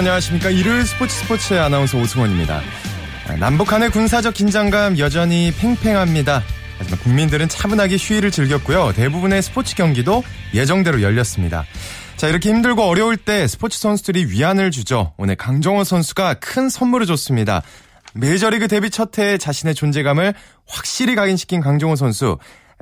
안녕하십니까. 일요일 스포츠 스포츠 아나운서 오승원입니다. 남북 간의 군사적 긴장감 여전히 팽팽합니다. 하지만 국민들은 차분하게 휴일을 즐겼고요. 대부분의 스포츠 경기도 예정대로 열렸습니다. 자, 이렇게 힘들고 어려울 때 스포츠 선수들이 위안을 주죠. 오늘 강정호 선수가 큰 선물을 줬습니다. 메이저리그 데뷔 첫 해에 자신의 존재감을 확실히 각인시킨 강정호 선수.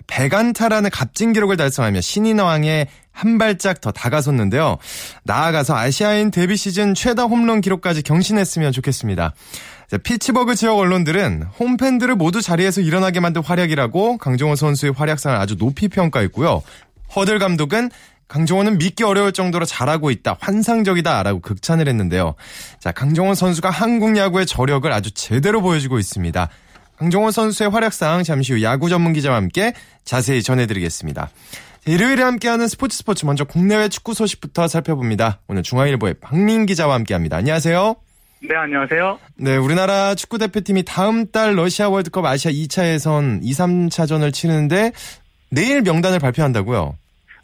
백안타라는 값진 기록을 달성하며 신인왕에 한 발짝 더 다가섰는데요. 나아가서 아시아인 데뷔 시즌 최다 홈런 기록까지 경신했으면 좋겠습니다. 피츠버그 지역 언론들은 홈팬들을 모두 자리에서 일어나게 만든 활약이라고 강정호 선수의 활약상을 아주 높이 평가했고요. 허들 감독은 강정호는 믿기 어려울 정도로 잘하고 있다, 환상적이다라고 극찬을 했는데요. 자, 강정호 선수가 한국 야구의 저력을 아주 제대로 보여주고 있습니다. 강정호 선수의 활약상 잠시 후 야구 전문 기자와 함께 자세히 전해드리겠습니다. 일요일에 함께하는 스포츠 스포츠 먼저 국내외 축구 소식부터 살펴봅니다. 오늘 중앙일보의 박민 기자와 함께합니다. 안녕하세요. 네, 안녕하세요. 네, 우리나라 축구 대표팀이 다음 달 러시아 월드컵 아시아 2차 예선 2, 3차전을 치는데 내일 명단을 발표한다고요?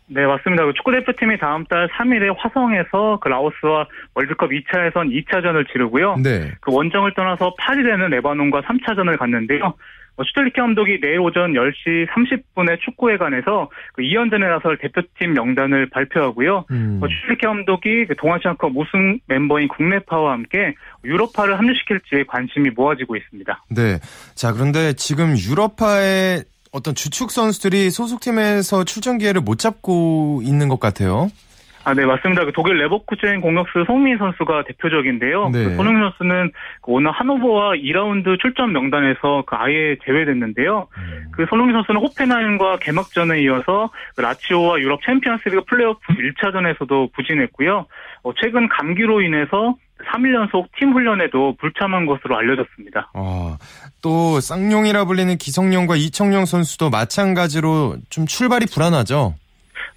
네, 맞습니다. 그 축구 대표팀이 다음 달 3일에 화성에서 그 라오스와 월드컵 2차 예선 2차전을 치르고요. 네. 그 원정을 떠나서 파리에는 레바논과 3차전을 갔는데요. 슈텔리케 감독이 내일 오전 10시 30분에 축구회관에서 그 2연전에 나설 대표팀 명단을 발표하고요. 음. 슈텔리케 감독이 그 동아시안컵 우승 멤버인 국내파와 함께 유럽파를 합류시킬지에 관심이 모아지고 있습니다. 네. 자, 그런데 지금 유럽파의 어떤 주축 선수들이 소속팀에서 출전 기회를 못 잡고 있는 것 같아요. 아, 네, 맞습니다. 그 독일 레버쿠젠 공격수 송민 선수가 대표적인데요. 네. 그 손흥민 선수는 그 오늘 하노버와 2라운드 출전 명단에서 그 아예 제외됐는데요. 음. 그 손흥민 선수는 호펜하임과 개막전에 이어서 그 라치오와 유럽 챔피언스리그 플레이오프 1차전에서도 부진했고요. 어, 최근 감기로 인해서 3일 연속 팀 훈련에도 불참한 것으로 알려졌습니다. 아, 또 쌍용이라 불리는 기성용과 이청용 선수도 마찬가지로 좀 출발이 불안하죠.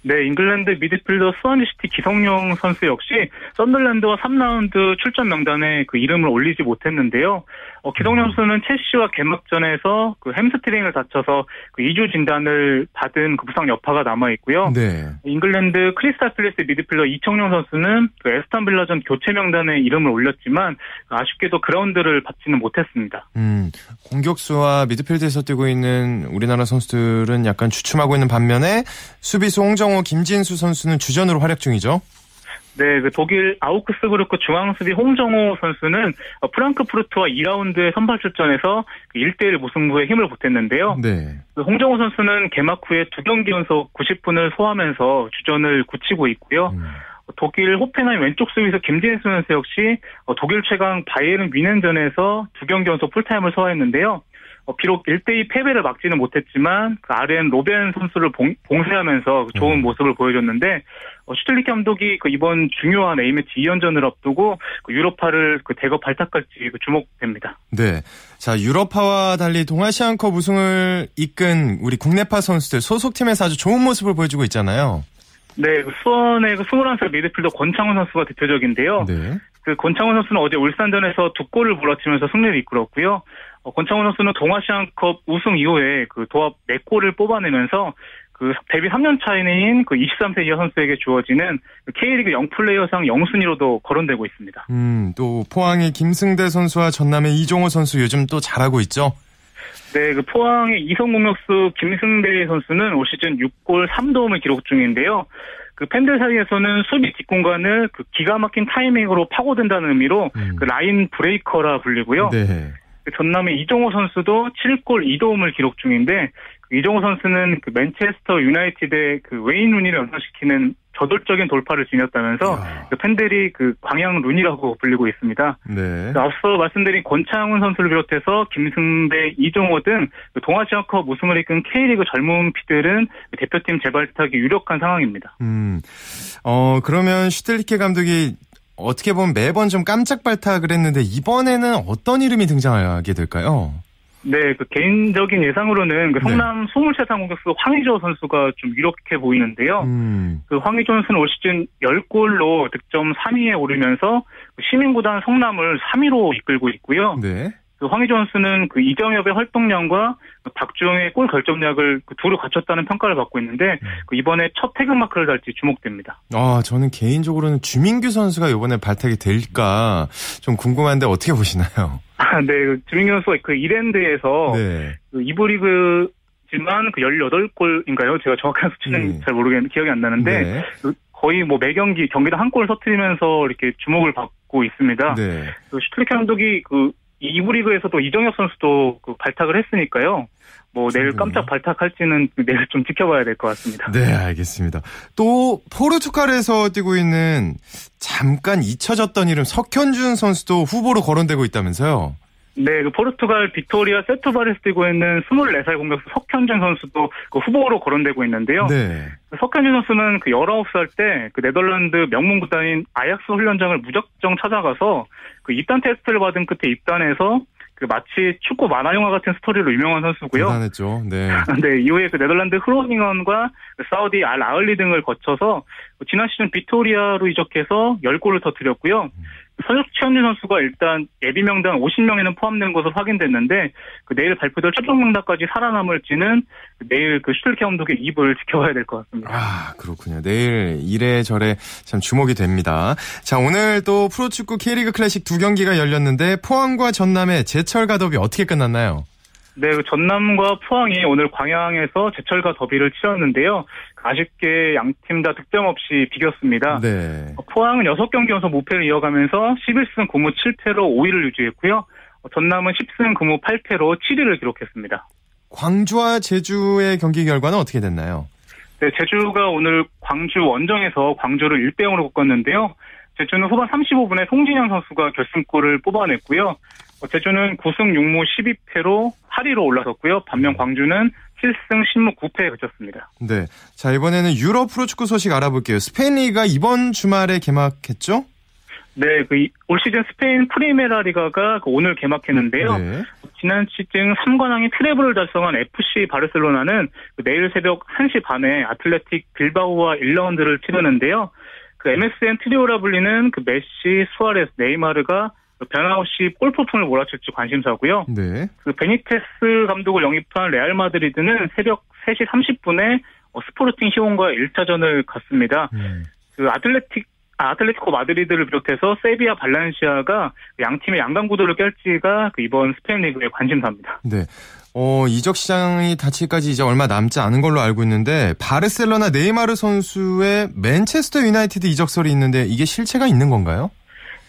네, 잉글랜드 미드필더 스완지시티 기성용 선수 역시 선덜랜드와 3라운드 출전 명단에 그 이름을 올리지 못했는데요. 어, 기성용 선수는 첼시와 개막전에서 그 햄스트링을 다쳐서 그 2주 진단을 받은 그 부상 여파가 남아 있고요. 네. 잉글랜드 크리스탈 팰리스 미드필더 이청용 선수는 그 애스턴 빌라전 교체 명단에 이름을 올렸지만 아쉽게도 그라운드를 밟지는 못했습니다. 음, 공격수와 미드필드에서 뛰고 있는 우리나라 선수들은 약간 주춤하고 있는 반면에 수비수 홍정호, 김진수 선수는 주전으로 활약 중이죠. 네, 그 독일 아우크스부르크 중앙수비 홍정호 선수는 프랑크푸르트와 2라운드에 선발 출전해서 1대1 그 무승부에 힘을 보탰는데요. 네. 그 홍정호 선수는 개막 후에 두 경기 연속 90분을 소화하면서 주전을 굳히고 있고요. 음. 독일 호펜하임 왼쪽 수비수 김진수 선수 역시 독일 최강 바이에른 위넨전에서 두 경기 연속 풀타임을 소화했는데요. 어, 비록 1대2 패배를 막지는 못했지만 그 아르옌 로벤 선수를 봉, 봉쇄하면서 그 좋은 음. 모습을 보여줬는데 어, 슈틸리케 감독이 그 이번 중요한 A매치 2연전을 앞두고 그 유럽파를 그 대거 발탁할지 그 주목됩니다. 네. 자, 유럽파와 달리 동아시안컵 우승을 이끈 우리 국내파 선수들 소속팀에서 아주 좋은 모습을 보여주고 있잖아요. 네, 그 수원의 그 21살 미드필더 권창훈 선수가 대표적인데요. 네. 그 권창훈 선수는 어제 울산전에서 두 골을 몰아치면서 승리를 이끌었고요. 어, 권창훈 선수는 동아시안컵 우승 이후에 그 도합 4골을 뽑아내면서 그 데뷔 3년 차이인 그 23세 이하 선수에게 주어지는 그 K리그 영플레이어상 영순위로도 거론되고 있습니다. 음, 또 포항의 김승대 선수와 전남의 이종호 선수 요즘 또 잘하고 있죠? 네, 그 포항의 이성 공격수 김승대 선수는 올 시즌 6골 3도움을 기록 중인데요. 그 팬들 사이에서는 수비 뒷공간을 그 기가 막힌 타이밍으로 파고든다는 의미로 음. 그 라인 브레이커라 불리고요. 네. 그 전남의 이종호 선수도 7골 2도움을 기록 중인데 그 이종호 선수는 그 맨체스터 유나이티드의 그 웨인 루니를 연상시키는 저돌적인 돌파를 지녔다면서 그 팬들이 그 광양 루니라고 불리고 있습니다. 네. 그 앞서 말씀드린 권창훈 선수를 비롯해서 김승대, 이종호 등 그 동아시아컵 우승을 이끈 K리그 젊은 피들은 그 대표팀 재발탁이 유력한 상황입니다. 음, 어 그러면 슈틸리케 감독이 어떻게 보면 매번 좀 깜짝 발탁을 했는데 이번에는 어떤 이름이 등장하게 될까요? 네, 그 개인적인 예상으로는 그 성남 네. 23살 공격수 황희조 선수가 좀 유력해 보이는데요. 음. 그 황희조 선수는 올 시즌 10골로 득점 3위에 오르면서 그 시민구단 성남을 3위로 이끌고 있고요. 네. 그 황희조 선수는 그 이정엽의 활동량과 박주영의 골 결정력을 그 둘을 갖췄다는 평가를 받고 있는데 그 이번에 첫 태극 마크를 달지 주목됩니다. 아, 저는 개인적으로는 주민규 선수가 이번에 발탁이 될까 좀 궁금한데 어떻게 보시나요? 아, 네. 그 주민규 선수가 그 이랜드에서 네. 그 이부 리그 지만 그 18골인가요? 제가 정확한 수치는 네. 잘 모르겠는데 기억이 안 나는데 네. 그 거의 뭐 매 경기 경기당 한 골 터트리면서 이렇게 주목을 받고 있습니다. 네. 그 슈틀리케 감독이 그 이부 리그에서도 이정엽 선수도 그 발탁을 했으니까요. 뭐 내일. 깜짝 발탁할지는 내일 좀 지켜봐야 될 것 같습니다. 네, 알겠습니다. 또 포르투갈에서 뛰고 있는 잠깐 잊혀졌던 이름 석현준 선수도 후보로 거론되고 있다면서요? 네, 그 포르투갈 비토리아 세투발에서 뛰고 있는 24살 공격수 석현준 선수도 그 후보로 거론되고 있는데요. 네. 그 석현준 선수는 그 19살 때 그 네덜란드 명문 구단인 아약스 훈련장을 무작정 찾아가서 그 입단 테스트를 받은 끝에 입단해서 그 마치 축구 만화 영화 같은 스토리로 유명한 선수고요. 대단했죠. 네. 네, 이후에 그 네덜란드 흐로닝언과 그 사우디 알 아흘리 등을 거쳐서 그 지난 시즌 비토리아로 이적해서 10골을 터뜨렸고요. 석현준 선수가 일단 예비 명단 50명에는 포함된 것으로 확인됐는데 그 내일 발표될 최종 명단까지 살아남을지는 그 내일 그 슈틸리케 감독의 입을 지켜봐야 될 것 같습니다. 아, 그렇군요. 내일 이래저래 참 주목이 됩니다. 자, 오늘 또 프로축구 K리그 클래식 두 경기가 열렸는데 포항과 전남의 제철 가더비 어떻게 끝났나요? 네, 그 전남과 포항이 오늘 광양에서 제철과 더비를 치렀는데요. 아쉽게 양 팀 다 득점 없이 비겼습니다. 네. 포항은 6경기 연속 무패를 이어가면서 11승 9무 7패로 5위를 유지했고요. 전남은 10승 9무 8패로 7위를 기록했습니다. 광주와 제주의 경기 결과는 어떻게 됐나요? 네, 제주가 오늘 광주 원정에서 광주를 1대 0으로 꺾었는데요. 제주는 후반 35분에 송진형 선수가 결승골을 뽑아냈고요. 어, 제주는 9승 6무 12패로 8위로 올라섰고요. 반면 광주는 7승 10무 9패에 그쳤습니다. 네. 자, 이번에는 유럽 프로축구 소식 알아볼게요. 스페인 리가 이번 주말에 개막했죠? 네, 그 올 시즌 스페인 프리메라 리가가 그 오늘 개막했는데요. 네. 지난 시즌 3관왕인 트래블을 달성한 FC 바르셀로나는 그 내일 새벽 1시 반에 아틀레틱 빌바오와 1라운드를 치르는데요. 그 MSN 트리오라 불리는 그 메시, 수아레스, 네이마르가 그 변함없이 골폭풍을 몰아칠지 관심사고요. 네. 그 베니테스 감독을 영입한 레알 마드리드는 새벽 3시 30분에 어, 스포르팅 히혼과 1차전을 갖습니다. 음. 그 아틀레틱 아, 아틀레티코 마드리드를 비롯해서 세비야 발렌시아가 양 팀의 양강 구도를 깰지가 그 이번 스페인 리그의 관심사입니다. 네. 어, 이적 시장이 닫힐까지 이제 얼마 남지 않은 걸로 알고 있는데 바르셀로나 네이마르 선수의 맨체스터 유나이티드 이적설이 있는데 이게 실체가 있는 건가요?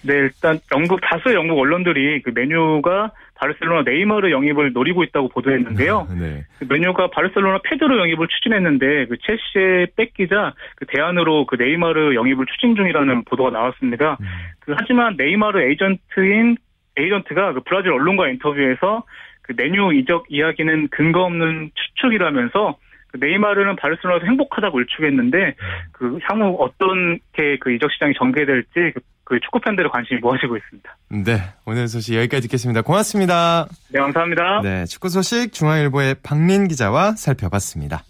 네, 일단 영국 다수의 영국 언론들이 그 메뉴가 바르셀로나 네이마르 영입을 노리고 있다고 보도했는데요. 네. 그 메뉴가 바르셀로나 페드로 영입을 추진했는데 그 첼시에 뺏기자 그 대안으로 그 네이마르 영입을 추진 중이라는 보도가 나왔습니다. 음. 그 하지만 네이마르 에이전트인 에이전트가 그 브라질 언론과 인터뷰에서 그 메뉴 이적 이야기는 근거 없는 추측이라면서 그 네이마르는 바르셀로나에서 행복하다고 일축했는데 그 향후 어떻게 그 이적 시장이 전개될지 그, 그 축구 팬들의 관심이 모아지고 있습니다. 네. 오늘 소식 여기까지 듣겠습니다. 고맙습니다. 네, 감사합니다. 네. 축구 소식 중앙일보의 박민 기자와 살펴봤습니다.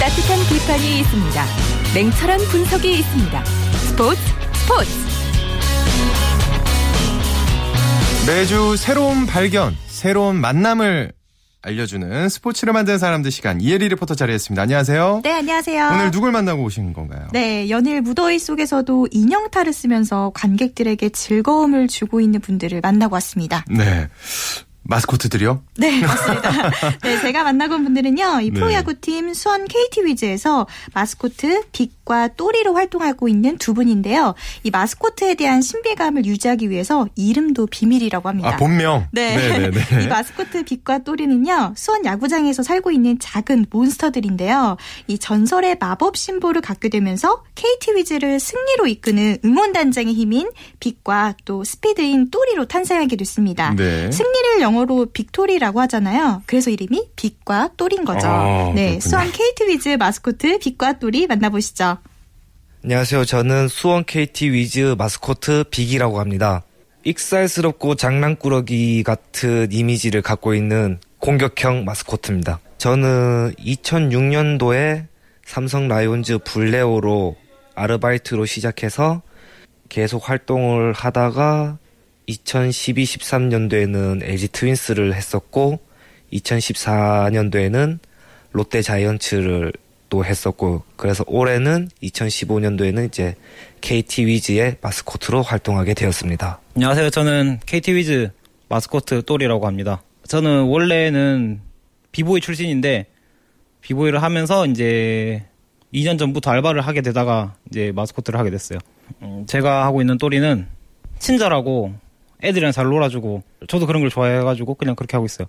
따뜻한 비판이 있습니다. 냉철한 분석이 있습니다. 스포츠 스포츠 매주 새로운 발견, 새로운 만남을 알려주는 스포츠를 만드는 사람들 시간 이혜리 리포터 자리했습니다. 안녕하세요. 네, 안녕하세요. 오늘 누굴 만나고 오신 건가요? 네, 연일 무더위 속에서도 인형탈을 쓰면서 관객들에게 즐거움을 주고 있는 분들을 만나고 왔습니다. 네. 마스코트들이요? 네, 맞습니다. 네, 제가 만나고 온 분들은요, 이 네. 프로야구팀 수원 KT 위즈에서 마스코트 빅과 또리로 활동하고 있는 두 분인데요. 이 마스코트에 대한 신비감을 유지하기 위해서 이름도 비밀이라고 합니다. 아, 본명. 네. 네네네. 이 마스코트 빅과 또리는요, 수원 야구장에서 살고 있는 작은 몬스터들인데요. 이 전설의 마법 심볼을 갖게 되면서 KT 위즈를 승리로 이끄는 응원단장의 힘인 빅과 또 스피드인 또리로 탄생하게 됐습니다. 네. 승리를 영어로 빅토리라고 하잖아요. 그래서 이름이 빅과 또리인 거죠. 아, 네. 그렇군요. 수원 KT 위즈 마스코트 빅과 또리 만나보시죠. 안녕하세요. 저는 수원 KT 위즈 마스코트 빅이라고 합니다. 익살스럽고 장난꾸러기 같은 이미지를 갖고 있는 공격형 마스코트입니다. 저는 2006년도에 삼성 라이온즈 블레오로 아르바이트로 시작해서 계속 활동을 하다가 2012, 13년도에는 LG 트윈스를 했었고 2014년도에는 롯데 자이언츠를 또 했었고 그래서 올해는 2015년도에는 이제 KT 위즈의 마스코트로 활동하게 되었습니다. 안녕하세요. 저는 KT 위즈 마스코트 또리라고 합니다. 저는 원래는 비보이 출신인데 비보이를 하면서 이제 2년 전부터 알바를 하게 되다가 이제 마스코트를 하게 됐어요. 음, 제가 하고 있는 또리는 친절하고 애들이랑 잘 놀아주고 저도 그런 걸 좋아해가지고 그냥 그렇게 하고 있어요.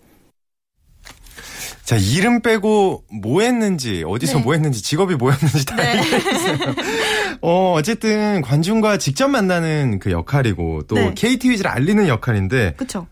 자, 이름 빼고 뭐 했는지, 어디서 네. 뭐 했는지, 직업이 뭐였는지 다 네. 얘기해주세요. 어, 어쨌든 관중과 직접 만나는 그 역할이고 또 네. KT 위즈를 알리는 역할인데 그쵸.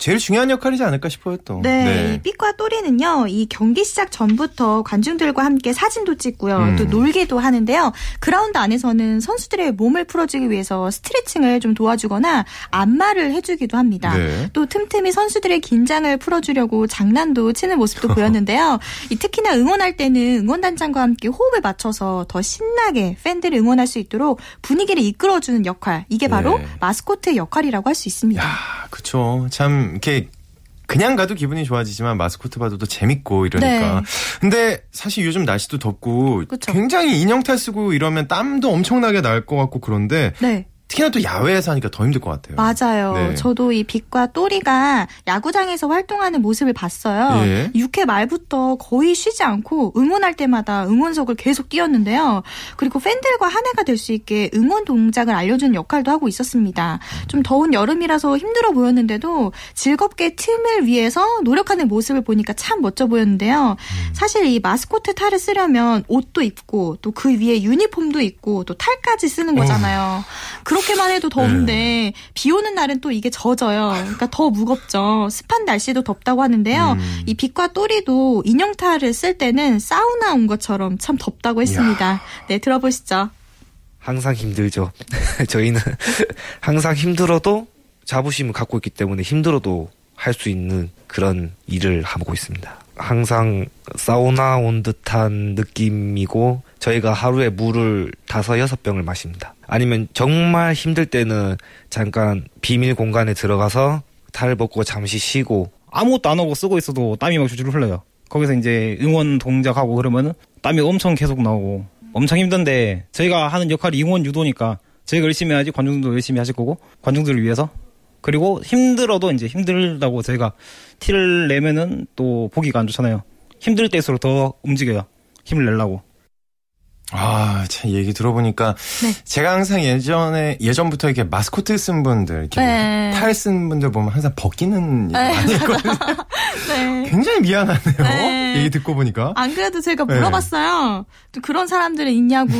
제일 중요한 역할이지 않을까 싶어요, 또. 네, 이 삐과 또리는요, 이 경기 시작 전부터 관중들과 함께 사진도 찍고요, 음. 또 놀기도 하는데요. 그라운드 안에서는 선수들의 몸을 풀어주기 위해서 스트레칭을 좀 도와주거나 안마를 해주기도 합니다. 네. 또 틈틈이 선수들의 긴장을 풀어주려고 장난도 치는 모습도 보였는데요. 이 특히나 응원할 때는 응원단장과 함께 호흡을 맞춰서 더 신나게 팬들을 응원할 수 있도록 분위기를 이끌어주는 역할, 이게 바로 네. 마스코트의 역할이라고 할 수 있습니다. 야, 그쵸. 참, 이렇게, 그냥 가도 기분이 좋아지지만 마스코트 봐도 또 재밌고 이러니까. 네. 근데 사실 요즘 날씨도 덥고 그쵸. 굉장히 인형탈 쓰고 이러면 땀도 엄청나게 날 것 같고 그런데 네. 특히나 또 야외에서 하니까 더 힘들 것 같아요. 맞아요. 네. 저도 이 빛과 또리가 야구장에서 활동하는 모습을 봤어요. 예. 6회 말부터 거의 쉬지 않고 응원할 때마다 응원석을 계속 뛰었는데요. 그리고 팬들과 한 해가 될 수 있게 응원 동작을 알려주는 역할도 하고 있었습니다. 좀 더운 여름이라서 힘들어 보였는데도 즐겁게 팀을 위해서 노력하는 모습을 보니까 참 멋져 보였는데요. 사실 이 마스코트 탈을 쓰려면 옷도 입고 또 그 위에 유니폼도 입고 또 탈까지 쓰는 거잖아요. 그 렇게만 해도 더운데 비 오는 날은 또 이게 젖어요. 그러니까 더 무겁죠. 습한 날씨도 덥다고 하는데요. 음. 이 빛과 또리도 인형탈을 쓸 때는 사우나 온 것처럼 참 덥다고 했습니다. 네, 들어보시죠. 항상 힘들죠. 저희는 항상 힘들어도 자부심을 갖고 있기 때문에 힘들어도 할 수 있는 그런 일을 하고 있습니다. 항상 사우나 온 듯한 느낌이고 저희가 하루에 물을 다섯 여섯 병을 마십니다. 아니면 정말 힘들 때는 잠깐 비밀 공간에 들어가서 탈 벗고 잠시 쉬고 아무것도 안 하고 쓰고 있어도 땀이 막 줄줄 흘러요. 거기서 이제 응원 동작하고 그러면은 땀이 엄청 계속 나오고 엄청 힘든데 저희가 하는 역할이 응원 유도니까 저희가 열심히 해야지 관중들도 열심히 하실 거고 관중들을 위해서 그리고 힘들어도 이제 힘들다고 저희가 티를 내면은 또 보기가 안 좋잖아요. 힘들 때일수록 더 움직여요. 힘을 내려고. 아, 참 얘기 들어보니까 네. 제가 항상 예전에 예전부터 이렇게 마스코트 쓴 분들, 이렇게 네. 탈쓴 분들 보면 항상 벗기는 일 네, 많이 했거든요. 네. 굉장히 미안하네요. 네. 얘기 듣고 보니까. 안 그래도 제가 네. 물어봤어요. 또 그런 사람들은 있냐고.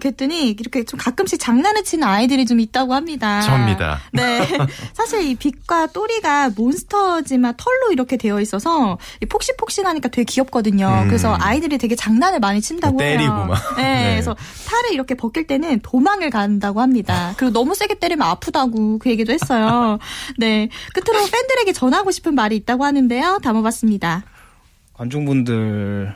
그랬더니 이렇게 좀 가끔씩 장난을 치는 아이들이 좀 있다고 합니다. 접니다. 네. 사실 이 빛과 또리가 몬스터지만 털로 이렇게 되어 있어서 이 폭신폭신하니까 되게 귀엽거든요. 음. 그래서 아이들이 되게 장난을 많이 친다고 해요. 때리고 막. 네, 네. 그래서 탈을 이렇게 벗길 때는 도망을 간다고 합니다. 그리고 너무 세게 때리면 아프다고 그 얘기도 했어요. 네. 끝으로 팬들에게 전하고 싶은 말이 있다고 하는데요. 담아봤습니다. 관중분들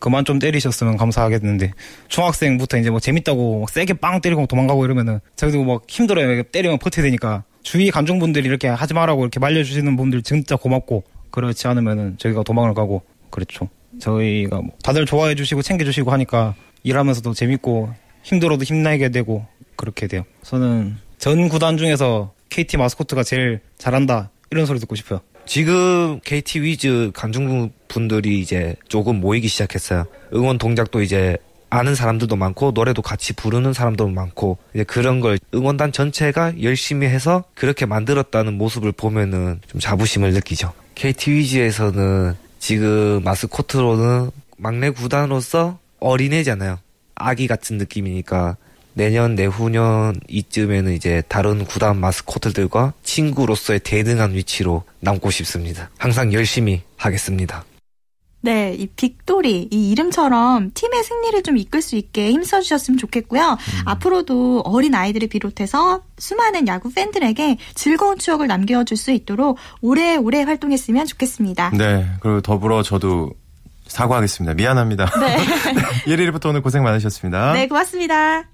그만 좀 때리셨으면 감사하겠는데 중학생부터 이제 뭐 재밌다고 막 세게 빵 때리고 도망가고 이러면은 저희도 막 힘들어요. 때리면 버텨야 되니까 주위 관중분들이 이렇게 하지 말라고 이렇게 말려주시는 분들 진짜 고맙고 그렇지 않으면은 저희가 도망을 가고 그렇죠. 저희가 뭐 다들 좋아해 주시고 챙겨 주시고 하니까 일하면서도 재밌고 힘들어도 힘내게 되고 그렇게 돼요. 저는 전 구단 중에서 KT 마스코트가 제일 잘한다 이런 소리 듣고 싶어요. 지금 KT 위즈 관중 분들이 이제 조금 모이기 시작했어요. 응원 동작도 이제 아는 사람들도 많고 노래도 같이 부르는 사람도 많고 이제 그런 걸 응원단 전체가 열심히 해서 그렇게 만들었다는 모습을 보면은 좀 자부심을 느끼죠. KT 위즈에서는 지금 마스코트로는 막내 구단으로서 어린애잖아요. 아기 같은 느낌이니까 내년 내후년 이쯤에는 이제 다른 구단 마스코트들과 친구로서의 대등한 위치로 남고 싶습니다. 항상 열심히 하겠습니다. 네, 이 빅돌이 이 이름처럼 팀의 승리를 좀 이끌 수 있게 힘써 주셨으면 좋겠고요. 음. 앞으로도 어린 아이들을 비롯해서 수많은 야구 팬들에게 즐거운 추억을 남겨 줄 수 있도록 오래오래 활동했으면 좋겠습니다. 네, 그리고 더불어 저도 사과하겠습니다. 미안합니다. 네. 1일부터 오늘 고생 많으셨습니다. 네, 고맙습니다.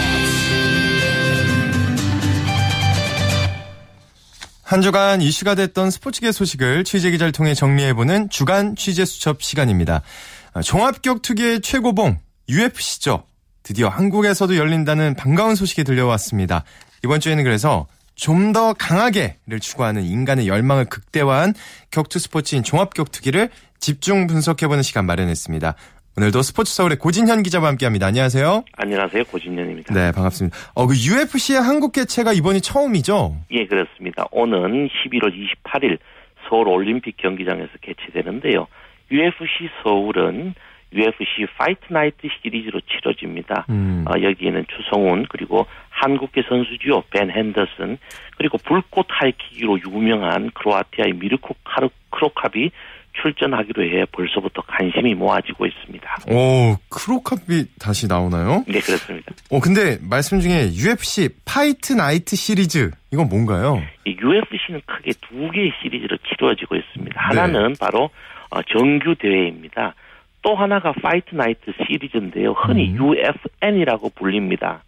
한 주간 이슈가 됐던 스포츠계 소식을 취재 기자를 통해 정리해보는 주간 취재 수첩 시간입니다. 아, 종합격 투기의 최고봉 UFC죠. 드디어 한국에서도 열린다는 반가운 소식이 들려왔습니다. 이번 주에는 그래서 좀 더 강하게를 추구하는 인간의 열망을 극대화한 격투 스포츠인 종합격투기를 집중 분석해보는 시간 마련했습니다. 오늘도 스포츠 서울의 고진현 기자와 함께합니다. 안녕하세요. 안녕하세요. 고진현입니다. 네, 반갑습니다. 어, 그 UFC의 한국 개최가 이번이 처음이죠? 예, 그렇습니다. 오는 11월 28일 서울 올림픽 경기장에서 개최되는데요. UFC 서울은 UFC 파이트 나이트 시리즈로 치러집니다. 음. 어, 여기에는 추성훈 그리고 한국계 선수죠 벤 핸더슨 그리고 불꽃 하이킥으로 유명한 크로아티아의 미르코 카르, 크로캅이 출전하기로 해 벌써부터 관심이 모아지고 있습니다. 오, 크로캅이 다시 나오나요? 네, 그렇습니다. 어, 근데 말씀 중에 UFC 파이트 나이트 시리즈 이건 뭔가요? 이 UFC는 크게 두 개의 시리즈로 치러지고 있습니다. 하나는 바로 어, 정규 대회입니다. 또 하나가 파이트 나이트 시리즈인데요. 흔히 음. UFN이라고 불립니다.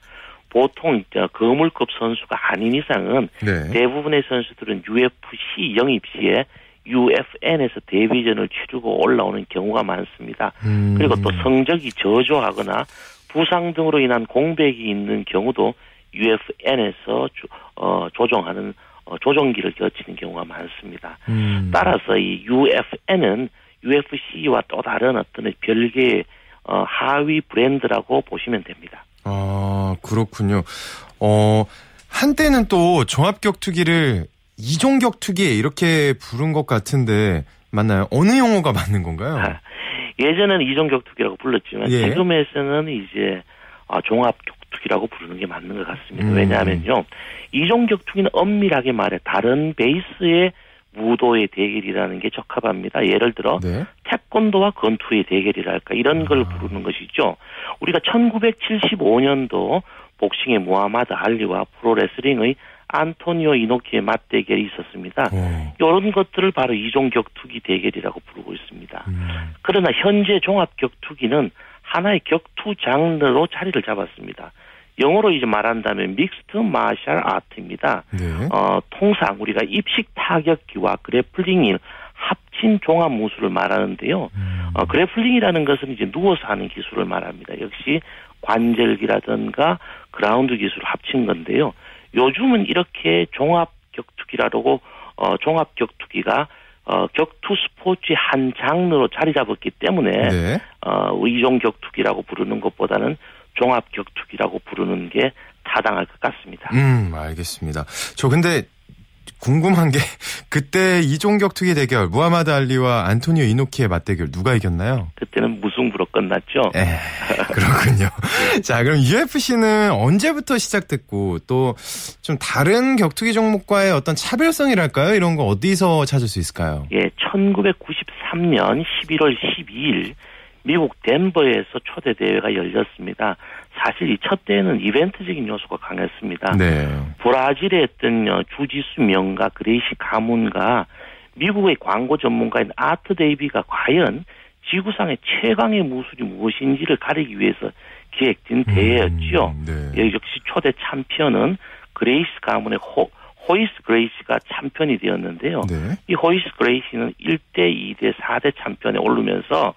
보통 저 거물급 선수가 아닌 이상은 네. 대부분의 선수들은 UFC 영입 시에 UFN에서 데뷔전을 치르고 올라오는 경우가 많습니다. 음. 그리고 또 성적이 저조하거나 부상 등으로 인한 공백이 있는 경우도 UFN에서 조, 어, 조정하는 어, 조정기를 거치는 경우가 많습니다. 음. 따라서 이 UFN은 UFC와 또 다른 어떤 별개의 어, 하위 브랜드라고 보시면 됩니다. 아, 그렇군요. 어, 한때는 또 종합격투기를 이종격 투기 이렇게 부른 것 같은데 맞나요? 어느 용어가 맞는 건가요? 아, 예전에는 이종격 투기라고 불렀지만 예. 지금에서는 이제 어, 종합 격투기라고 부르는 게 맞는 것 같습니다. 음. 왜냐하면요, 이종 격투기는 엄밀하게 말해 다른 베이스의 무도의 대결이라는 게 적합합니다. 예를 들어 네. 태권도와 건투의 대결이랄까 이런 걸 아. 부르는 것이죠. 우리가 1975년도 복싱의 무하마드 알리와 프로레슬링의 안토니오 이노키의 맞대결이 있었습니다. 어. 이런 것들을 바로 이종 격투기 대결이라고 부르고 있습니다. 음. 그러나 현재 종합 격투기는 하나의 격투 장르로 자리를 잡았습니다. 영어로 이제 말한다면 믹스트 마샬 아트입니다. 네. 어, 통상 우리가 입식 타격기와 그래플링이 합친 종합 무술을 말하는데요. 음. 어, 그래플링이라는 것은 이제 누워서 하는 기술을 말합니다. 역시 관절기라든가 그라운드 기술을 합친 건데요. 요즘은 이렇게 종합 격투기라고 어, 종합 격투기가 어, 격투 스포츠의 한 장르로 자리 잡았기 때문에 네. 어, 의종 격투기라고 부르는 것보다는 종합 격투기라고 부르는 게 타당할 것 같습니다. 음, 알겠습니다. 저 근데 궁금한 게 그때 이종격 투기 대결 무하마드 알리와 안토니오 이노키의 맞대결 누가 이겼나요? 그때는 무승부로 끝났죠. 에, 그렇군요. 자, 그럼 UFC는 언제부터 시작됐고 또 좀 다른 격투기 종목과의 어떤 차별성이랄까요? 이런 거 어디서 찾을 수 있을까요? 예, 1993년 11월 12일 미국 덴버에서 초대 대회가 열렸습니다. 사실 이 첫 대회는 이벤트적인 요소가 강했습니다. 네. 브라질의 어떤 어, 주짓수 명가 그레이시 가문과 미국의 광고 전문가인 아트 데이비가 과연 지구상의 최강의 무술이 무엇인지를 가리기 위해서 기획된 대회였지요. 음, 네. 예, 역시 초대 챔피언은 그레이시 가문의 호, 호이스 그레이시가 챔피언이 되었는데요. 네. 이 호이스 그레이시는 1대, 2대, 4대 챔피언에 오르면서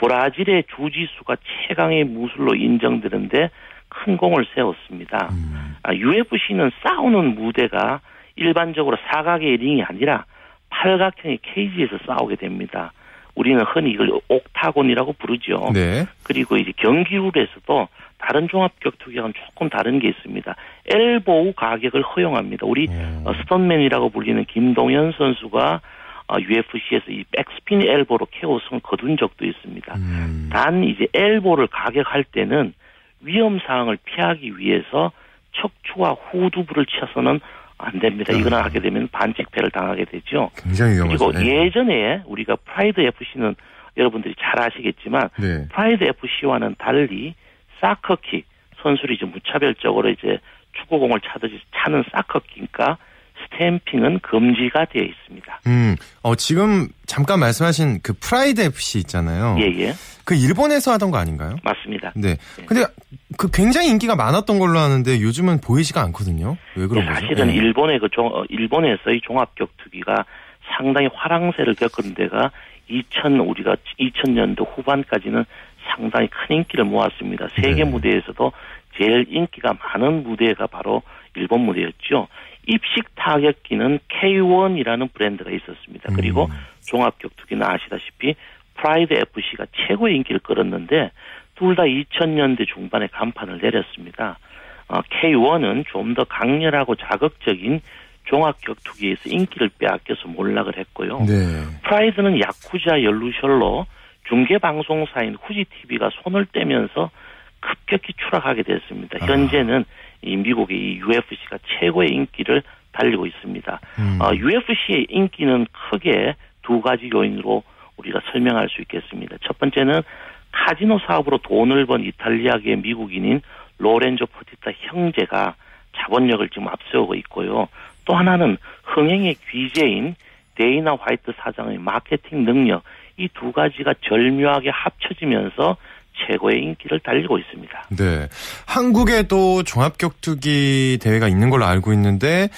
브라질의 주짓수가 최강의 무술로 인정되는데 큰 공을 세웠습니다. 음, 아, UFC는 싸우는 무대가 일반적으로 사각의 링이 아니라 팔각형의 케이지에서 싸우게 됩니다. 우리는 흔히 이걸 옥타곤이라고 부르죠. 네. 그리고 이제 경기룰에서도 다른 종합 격투기와는 조금 다른 게 있습니다. 엘보우 가격을 허용합니다. 우리 음. 어, 스톤맨이라고 불리는 김동현 선수가 어, UFC에서 이 back spin elbow로 KO승을 거둔 적도 있습니다. 음. 단 이제 elbow를 가격할 때는 위험 사항을 피하기 위해서 척추와 후두부를 쳐서는 안 됩니다. 이거는 아. 하게 되면 반칙패를 당하게 되죠. 굉장히 위험하죠. 그리고 예전에 우리가 프라이드 FC는 여러분들이 잘 아시겠지만 네. 프라이드 FC와는 달리 soccer kick 선수들이 이제 무차별적으로 이제 축구공을 차듯이 차는 사커킥과 스탬핑은 금지가 되어 있습니다. 음, 어, 지금 잠깐 말씀하신 그 프라이드 FC 있잖아요. 예, 예. 그 일본에서 하던 거 아닌가요? 맞습니다. 네. 근데 그 굉장히 인기가 많았던 걸로 아는데 요즘은 보이지가 않거든요. 왜 그런 거죠? 사실은 네. 일본의 그 종, 어, 일본에서의 종합격 투기가 상당히 화랑세를 겪은 데가 2000 우리가 2000년도 후반까지는 상당히 큰 인기를 모았습니다. 세계 네. 무대에서도 제일 인기가 많은 무대가 바로 일본 무대였죠. 입식 타격기는 K1이라는 브랜드가 있었습니다. 그리고 음. 종합격투기는 아시다시피 프라이드 FC가 최고의 인기를 끌었는데 둘 다 2000년대 중반에 간판을 내렸습니다. 어, K1은 좀 더 강렬하고 자극적인 종합격투기에서 인기를 빼앗겨서 몰락을 했고요. 네. 프라이드는 야쿠자 연루설로 중계 방송사인 후지TV가 손을 떼면서 급격히 추락하게 됐습니다. 아. 현재는 이 미국의 이 UFC가 최고의 인기를 달리고 있습니다. 음. 어, UFC의 인기는 크게 두 가지 요인으로 우리가 설명할 수 있겠습니다. 첫 번째는 카지노 사업으로 돈을 번 이탈리아계 미국인인 로렌조 포티타 형제가 자본력을 지금 앞세우고 있고요. 또 하나는 흥행의 귀재인 데이나 화이트 사장의 마케팅 능력 이 두 가지가 절묘하게 합쳐지면서 최고의 인기를 달리고 있습니다. 네. 한국에도 종합격투기 대회가 있는 걸로 알고 있는데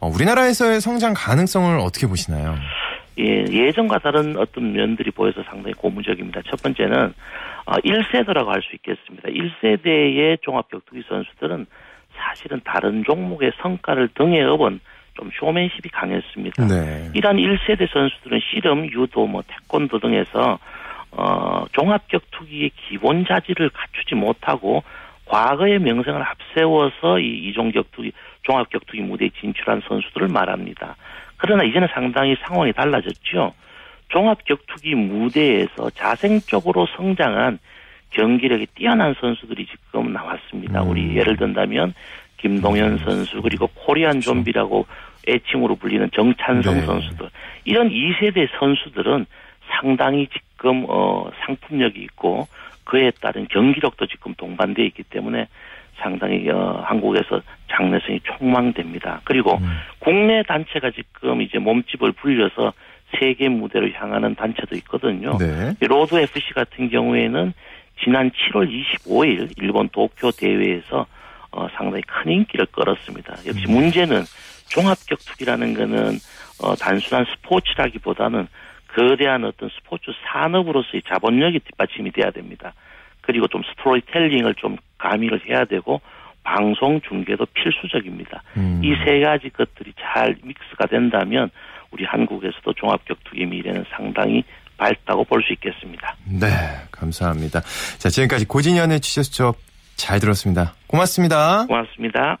어, 우리나라에서의 성장 가능성을 어떻게 보시나요? 예, 예전과 다른 어떤 면들이 보여서 상당히 고무적입니다. 첫 번째는 어, 1세대라고 할 수 있겠습니다. 1세대의 종합격투기 선수들은 사실은 다른 종목의 성과를 등에 업은 좀 쇼맨십이 강했습니다. 네. 이러한 1세대 선수들은 씨름, 유도, 뭐 태권도 등에서 어, 종합격투기의 기본 자질을 갖추지 못하고 과거의 명성을 앞세워서 이 이종격 투기, 종합격 투기 무대에 진출한 선수들을 말합니다. 그러나 이제는 상당히 상황이 달라졌죠. 종합격 투기 무대에서 자생적으로 성장한 경기력이 뛰어난 선수들이 지금 나왔습니다. 음. 우리 예를 든다면 김동현 선수 그리고 코리안 좀비라고 애칭으로 불리는 정찬성 네. 선수들 이런 2세대 선수들은 상당히 지금 어 상품력이 있고 그에 따른 경기력도 지금 동반되어 있기 때문에 상당히 어 한국에서 장래성이 촉망됩니다. 그리고 음. 국내 단체가 지금 이제 몸집을 불려서 세계 무대로 향하는 단체도 있거든요. 네. 이 로드 FC 같은 경우에는 지난 7월 25일 일본 도쿄 대회에서 어, 상당히 큰 인기를 끌었습니다. 역시 음. 문제는 종합격투기라는 거는 어, 단순한 스포츠라기보다는 거대한 어떤 스포츠 산업으로서의 자본력이 뒷받침이 돼야 됩니다. 그리고 좀 스토리텔링을 좀 가미를 해야 되고 방송 중계도 필수적입니다. 음. 이세 가지 것들이 잘 믹스가 된다면 우리 한국에서도 종합격투기 미래는 상당히 밝다고 볼 수 있겠습니다. 네, 감사합니다. 자, 지금까지 고진현의 취재 수첩 잘 들었습니다. 고맙습니다. 고맙습니다.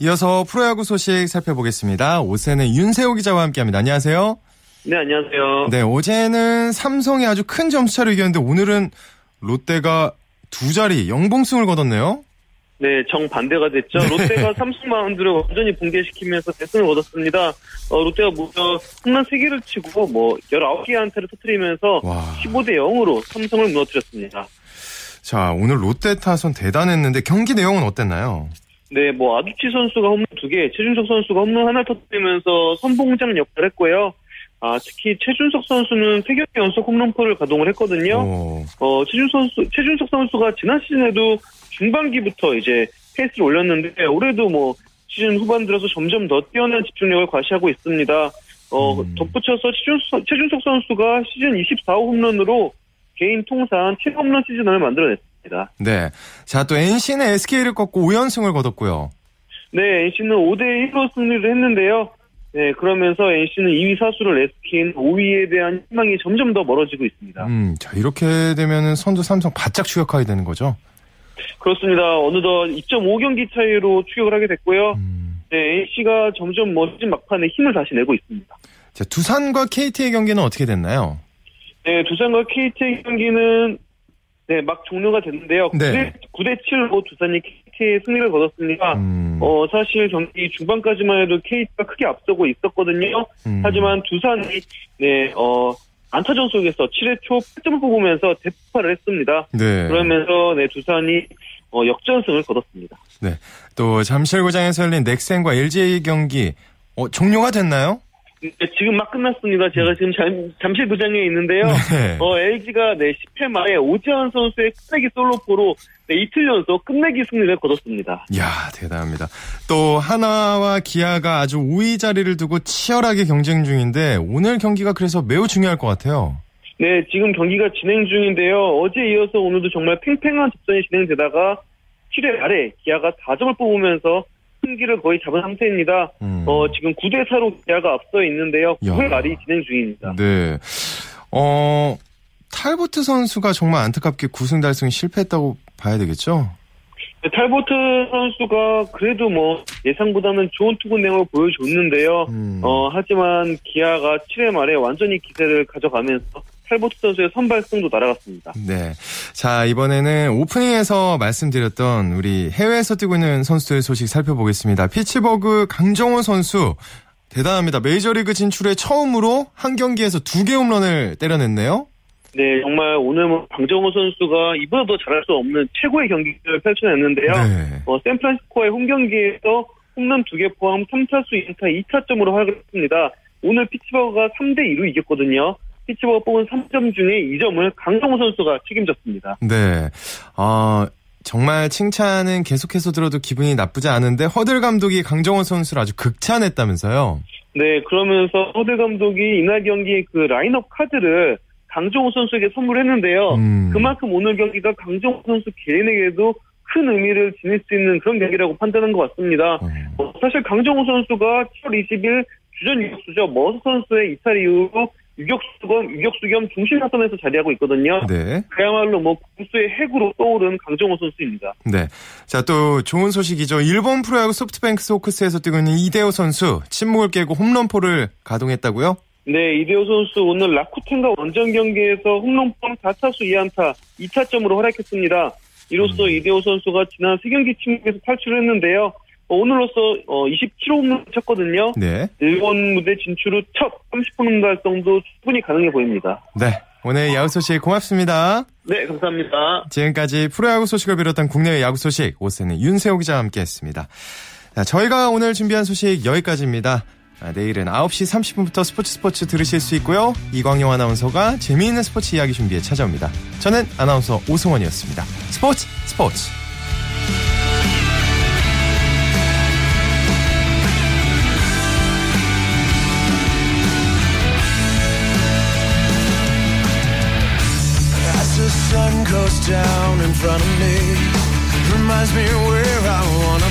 이어서 프로야구 소식 살펴보겠습니다. 오세는 윤세호 기자와 함께합니다. 안녕하세요. 네, 안녕하세요. 네, 어제는 삼성이 아주 큰 점수차로 이겼는데 오늘은 롯데가 두 자리 영봉승을 거뒀네요. 네, 정반대가 됐죠. 롯데가 삼성 마운드를 완전히 붕괴시키면서 대승을 얻었습니다. 어, 롯데가 무려 홈런 3개를 치고 뭐 19개의 안타를 터뜨리면서 와. 15대 0으로 삼성을 무너뜨렸습니다. 자, 오늘 롯데 타선 대단했는데 경기 내용은 어땠나요? 네, 뭐 아두치 선수가 홈런 2개, 최준석 선수가 홈런 하나 터뜨리면서 선봉장 역할을 했고요. 아, 특히 최준석 선수는 3경기 연속 홈런포를 가동을 했거든요. 오, 어, 최준석 선수, 최준석 선수가 지난 시즌에도 중반기부터 이제 페이스를 올렸는데 올해도 뭐 시즌 후반 들어서 점점 더 뛰어난 집중력을 과시하고 있습니다. 어, 음. 덧붙여서 최준석, 최준석 선수가 시즌 24호 홈런으로 개인 통산 최홈런 시즌을 만들어냈습니다. 네. 자, 또 NC는 SK를 꺾고 5연승을 거뒀고요. 네, NC는 5대1로 승리를 했는데요. 네, 그러면서 NC는 2위 사수를 내스킨 5위에 대한 희망이 점점 더 멀어지고 있습니다. 음, 자, 이렇게 되면은 선두 삼성 바짝 추격하게 되는 거죠? 그렇습니다. 어느덧 2.5경기 차이로 추격을 하게 됐고요. 음. 네, NC가 점점 뭐 시즌 막판에 힘을 다시 내고 있습니다. 자, 두산과 KT의 경기는 어떻게 됐나요? 네, 두산과 KT의 경기는 네, 막 종료가 됐는데요. 네. 9대 7로 두산이 KT의 승리를 거뒀습니다. 음, 어, 사실 경기 중반까지만 해도 KT가 크게 앞서고 있었거든요. 음. 하지만 두산이 네, 어, 안타전 속에서 7회 초 8점을 뽑으면서 대폭발을 했습니다. 네. 그러면서 네, 두산이 어, 역전승을 거뒀습니다. 또 잠실구장에서 열린 넥센과 LG의 경기 어, 종료가 됐나요? 네, 지금 막 끝났습니다. 제가 지금 잠, 잠실 구장에 있는데요. 네. 어, LG가 네, 10회 말에 오지환 선수의 끝내기 솔로포로 네, 이틀 연속 끝내기 승리를 거뒀습니다. 이야, 대단합니다. 또 하나와 기아가 아주 우위 자리를 두고 치열하게 경쟁 중인데 오늘 경기가 그래서 매우 중요할 것 같아요. 네, 지금 경기가 진행 중인데요. 어제 이어서 오늘도 정말 팽팽한 접전이 진행되다가 7회 말에 기아가 4점을 뽑으면서 승기를 거의 잡은 상태입니다. 음. 어, 지금 9대 4로 기아가 앞서 있는데요. 야. 9회 말이 진행 중입니다. 네. 어, 탈보트 선수가 정말 안타깝게 9승 달성이 실패했다고 봐야 되겠죠? 네, 탈보트 선수가 그래도 뭐 예상보다는 좋은 투구 내용을 보여줬는데요. 음. 어, 하지만 기아가 7회 말에 완전히 기세를 가져가면서 탈보트 선수의 선발승도 날아갔습니다. 네. 자, 이번에는 오프닝에서 말씀드렸던 우리 해외에서 뛰고 있는 선수들 소식 살펴보겠습니다. 피츠버그 강정호 선수. 대단합니다. 메이저리그 진출에 처음으로 한 경기에서 두 개 홈런을 때려냈네요. 네, 정말 오늘 뭐 강정호 선수가 이보다 더 잘할 수 없는 최고의 경기를 펼쳐냈는데요. 네. 어, 샌프란시스코의 홈 경기에서 홈런 2개 포함 3타수 2타 2타점으로 활약을 했습니다. 오늘 피츠버그가 3대 2로 이겼거든요. 피츠버그 뽑은 3점 중에 2점을 강정호 선수가 책임졌습니다. 네. 아, 정말 칭찬은 계속해서 들어도 기분이 나쁘지 않은데 허들 감독이 강정호 선수를 아주 극찬했다면서요. 네, 그러면서 허대 감독이 이날 경기 그 라인업 카드를 강정호 선수에게 선물했는데요. 음. 그만큼 오늘 경기가 강정호 선수 개인에게도 큰 의미를 지닐 수 있는 그런 경기라고 판단한 것 같습니다. 어, 어, 사실 강정호 선수가 7월 20일 주전 유격수죠. 머서 선수의 이탈 이후로 유격수 겸, 유격수 겸 중심 타선에서 자리하고 있거든요. 네. 그야말로 뭐 공수의 핵으로 떠오른 강정호 선수입니다. 네. 자, 또 좋은 소식이죠. 일본 프로야구 소프트뱅크 호크스에서 뛰고 있는 이대호 선수 침묵을 깨고 홈런포를 가동했다고요? 네, 이대호 선수 오늘 라쿠텐과 원정 경기에서 홈런 포함 4타수 2안타 2타점으로 활약했습니다. 이로써 이대호 선수가 지난 3경기 침묵에서 탈출했는데요. 어, 오늘로써 27호 홈런을 쳤거든요. 네. 일본 무대 진출 후 첫 30홈런 달성도 충분히 가능해 보입니다. 네. 오늘 야구 소식 고맙습니다. 네, 감사합니다. 지금까지 프로야구 소식을 비롯한 국내외 야구 소식 오세는 윤세호 기자와 함께했습니다. 자, 저희가 오늘 준비한 소식 여기까지입니다. 아, 내일은 9시 30분부터 스포츠 스포츠 들으실 수 있고요. 이광용 아나운서가 재미있는 스포츠 이야기 준비해 찾아옵니다. 저는 아나운서 오승원이었습니다. 스포츠 스포츠. Down in front of me, reminds me where I wanna.